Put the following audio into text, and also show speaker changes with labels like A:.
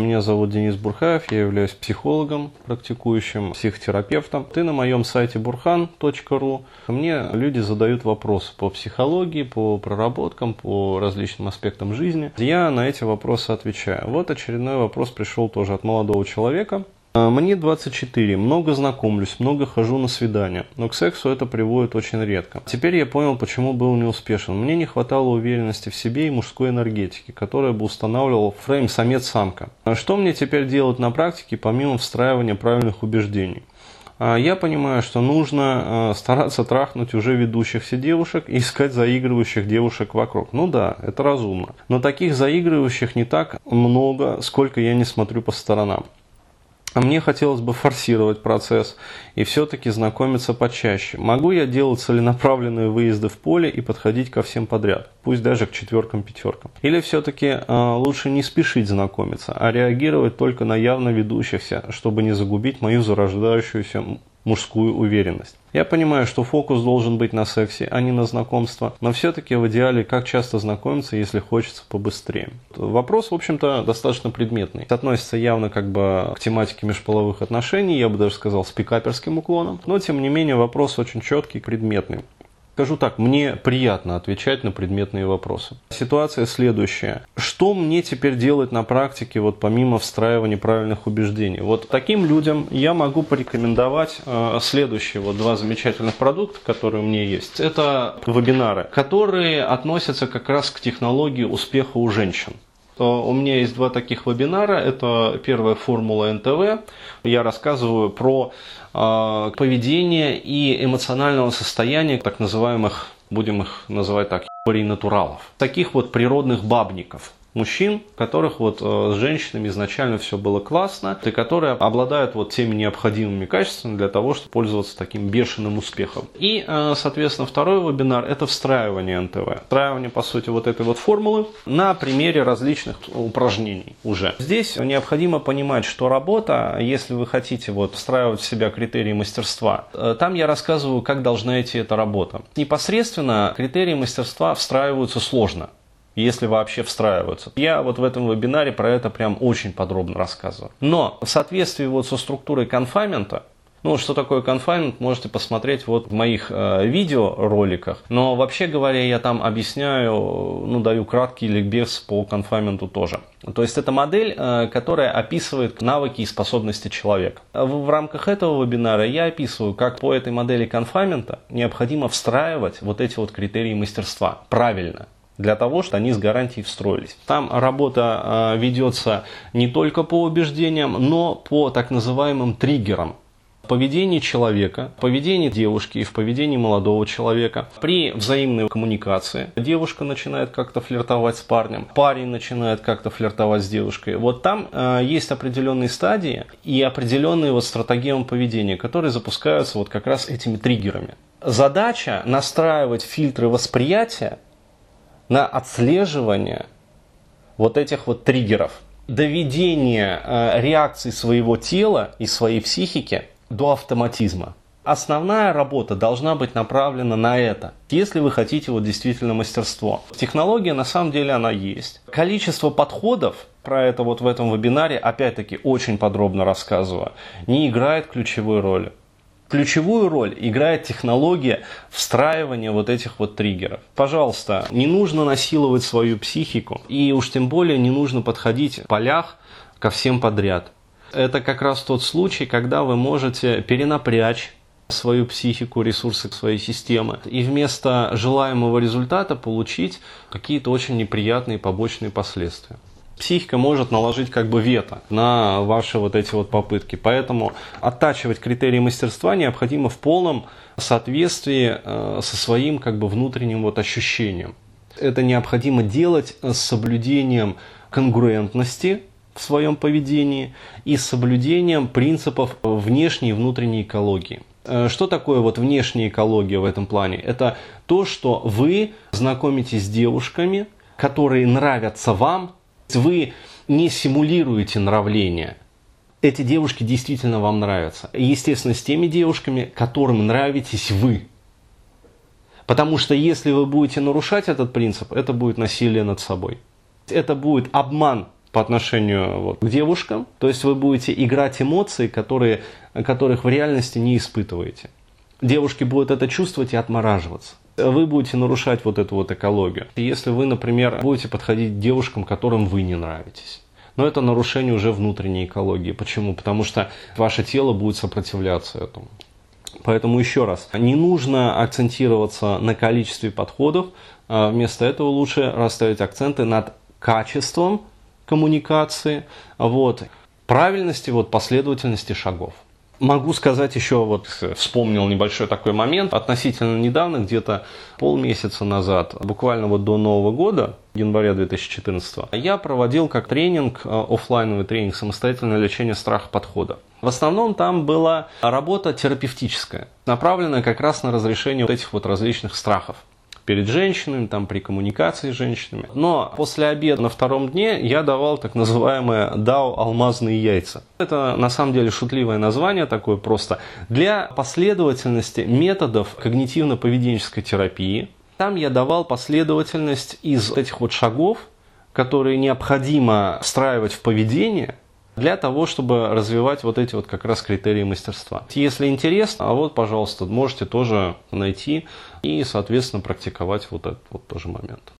A: Меня зовут Денис Бурхаев, я являюсь психологом, практикующим психотерапевтом. Ты на моем сайте burhan.ru. Мне люди задают вопросы по психологии, по проработкам, по различным аспектам жизни. Я на эти вопросы отвечаю. Вот очередной вопрос пришел тоже от молодого человека. А, мне 24, много знакомлюсь, много хожу на свидания, но к сексу это приводит очень редко. Теперь я понял, почему был неуспешен. Мне не хватало уверенности в себе и мужской энергетики, которая бы устанавливала фрейм самец-самка. А что мне теперь делать на практике, помимо встраивания правильных убеждений? А, я понимаю, что нужно стараться трахнуть уже ведущихся девушек и искать заигрывающих девушек вокруг. Ну да, это разумно. Но таких заигрывающих не так много, сколько я не смотрю по сторонам. А мне хотелось бы форсировать процесс и все-таки знакомиться почаще. Могу я делать целенаправленные выезды в поле и подходить ко всем подряд, пусть даже к четверкам-пятеркам? Или все-таки э, лучше не спешить знакомиться, а реагировать только на явно ведущихся, чтобы не загубить мою зарождающуюся мужскую уверенность. Я понимаю, что фокус должен быть на сексе, а не на знакомство, но все-таки в идеале как часто знакомиться, если хочется побыстрее. Вопрос, в общем-то, достаточно предметный. Относится явно как бы к тематике межполовых отношений, я бы даже сказал, с пикаперским уклоном, но тем не менее вопрос очень четкий, предметный. Скажу так, мне приятно отвечать на предметные вопросы. Ситуация следующая. Что мне теперь делать на практике, вот помимо встраивания правильных убеждений? Вот таким людям я могу порекомендовать э, следующие вот два замечательных продукта, которые у меня есть. Это вебинары, которые относятся как раз к технологии успеха у женщин. У меня есть два таких вебинара. Это первая формула НТВ. Я рассказываю про э, поведение и эмоционального состояния так называемых, будем их называть так, натуралов. Таких вот природных бабников мужчин, которых вот э, с женщинами изначально все было классно, и которые обладают вот теми необходимыми качествами для того, чтобы пользоваться таким бешеным успехом. И, э, соответственно, второй вебинар – это встраивание НТВ. Встраивание, по сути, вот этой вот формулы на примере различных упражнений уже. Здесь необходимо понимать, что работа, если вы хотите вот встраивать в себя критерии мастерства, э, там я рассказываю, как должна идти эта работа. Непосредственно критерии мастерства встраиваются сложно если вообще встраиваются. Я вот в этом вебинаре про это прям очень подробно рассказываю. Но в соответствии вот со структурой конфаймента, ну, что такое конфаймент, можете посмотреть вот в моих э, видеороликах. Но вообще говоря, я там объясняю, ну, даю краткий ликбез по конфайменту тоже. То есть это модель, э, которая описывает навыки и способности человека. В, в рамках этого вебинара я описываю, как по этой модели конфаймента необходимо встраивать вот эти вот критерии мастерства правильно для того, чтобы они с гарантией встроились. Там работа э, ведется не только по убеждениям, но по так называемым триггерам в поведении человека, в поведении девушки и в поведении молодого человека. При взаимной коммуникации девушка начинает как-то флиртовать с парнем, парень начинает как-то флиртовать с девушкой. Вот там э, есть определенные стадии и определенные вот стратегемы поведения, которые запускаются вот как раз этими триггерами. Задача настраивать фильтры восприятия на отслеживание вот этих вот триггеров, доведение э, реакции своего тела и своей психики до автоматизма. Основная работа должна быть направлена на это, если вы хотите вот действительно мастерство. Технология на самом деле она есть. Количество подходов, про это вот в этом вебинаре опять-таки очень подробно рассказываю, не играет ключевой роли. Ключевую роль играет технология встраивания вот этих вот триггеров. Пожалуйста, не нужно насиловать свою психику, и уж тем более не нужно подходить в полях ко всем подряд. Это как раз тот случай, когда вы можете перенапрячь свою психику, ресурсы своей системы, и вместо желаемого результата получить какие-то очень неприятные побочные последствия психика может наложить как бы вето на ваши вот эти вот попытки. Поэтому оттачивать критерии мастерства необходимо в полном соответствии э, со своим как бы внутренним вот ощущением. Это необходимо делать с соблюдением конгруентности в своем поведении и соблюдением принципов внешней и внутренней экологии. Э, что такое вот внешняя экология в этом плане? Это то, что вы знакомитесь с девушками, которые нравятся вам вы не симулируете нравление. Эти девушки действительно вам нравятся. Естественно, с теми девушками, которым нравитесь вы. Потому что если вы будете нарушать этот принцип, это будет насилие над собой. Это будет обман по отношению вот, к девушкам. То есть вы будете играть эмоции, которые, которых в реальности не испытываете. Девушки будут это чувствовать и отмораживаться вы будете нарушать вот эту вот экологию. Если вы, например, будете подходить к девушкам, которым вы не нравитесь. Но это нарушение уже внутренней экологии. Почему? Потому что ваше тело будет сопротивляться этому. Поэтому еще раз, не нужно акцентироваться на количестве подходов, а вместо этого лучше расставить акценты над качеством коммуникации, вот, правильности, вот, последовательности шагов. Могу сказать еще, вот вспомнил небольшой такой момент, относительно недавно, где-то полмесяца назад, буквально вот до Нового года, января 2014, я проводил как тренинг, э, офлайновый тренинг самостоятельное лечение страха подхода. В основном там была работа терапевтическая, направленная как раз на разрешение вот этих вот различных страхов перед женщинами, там, при коммуникации с женщинами. Но после обеда на втором дне я давал так называемое DAO «алмазные яйца». Это на самом деле шутливое название такое просто. Для последовательности методов когнитивно-поведенческой терапии там я давал последовательность из этих вот шагов, которые необходимо встраивать в поведение – для того, чтобы развивать вот эти вот как раз критерии мастерства. Если интересно, а вот, пожалуйста, можете тоже найти и, соответственно, практиковать вот этот вот тоже момент.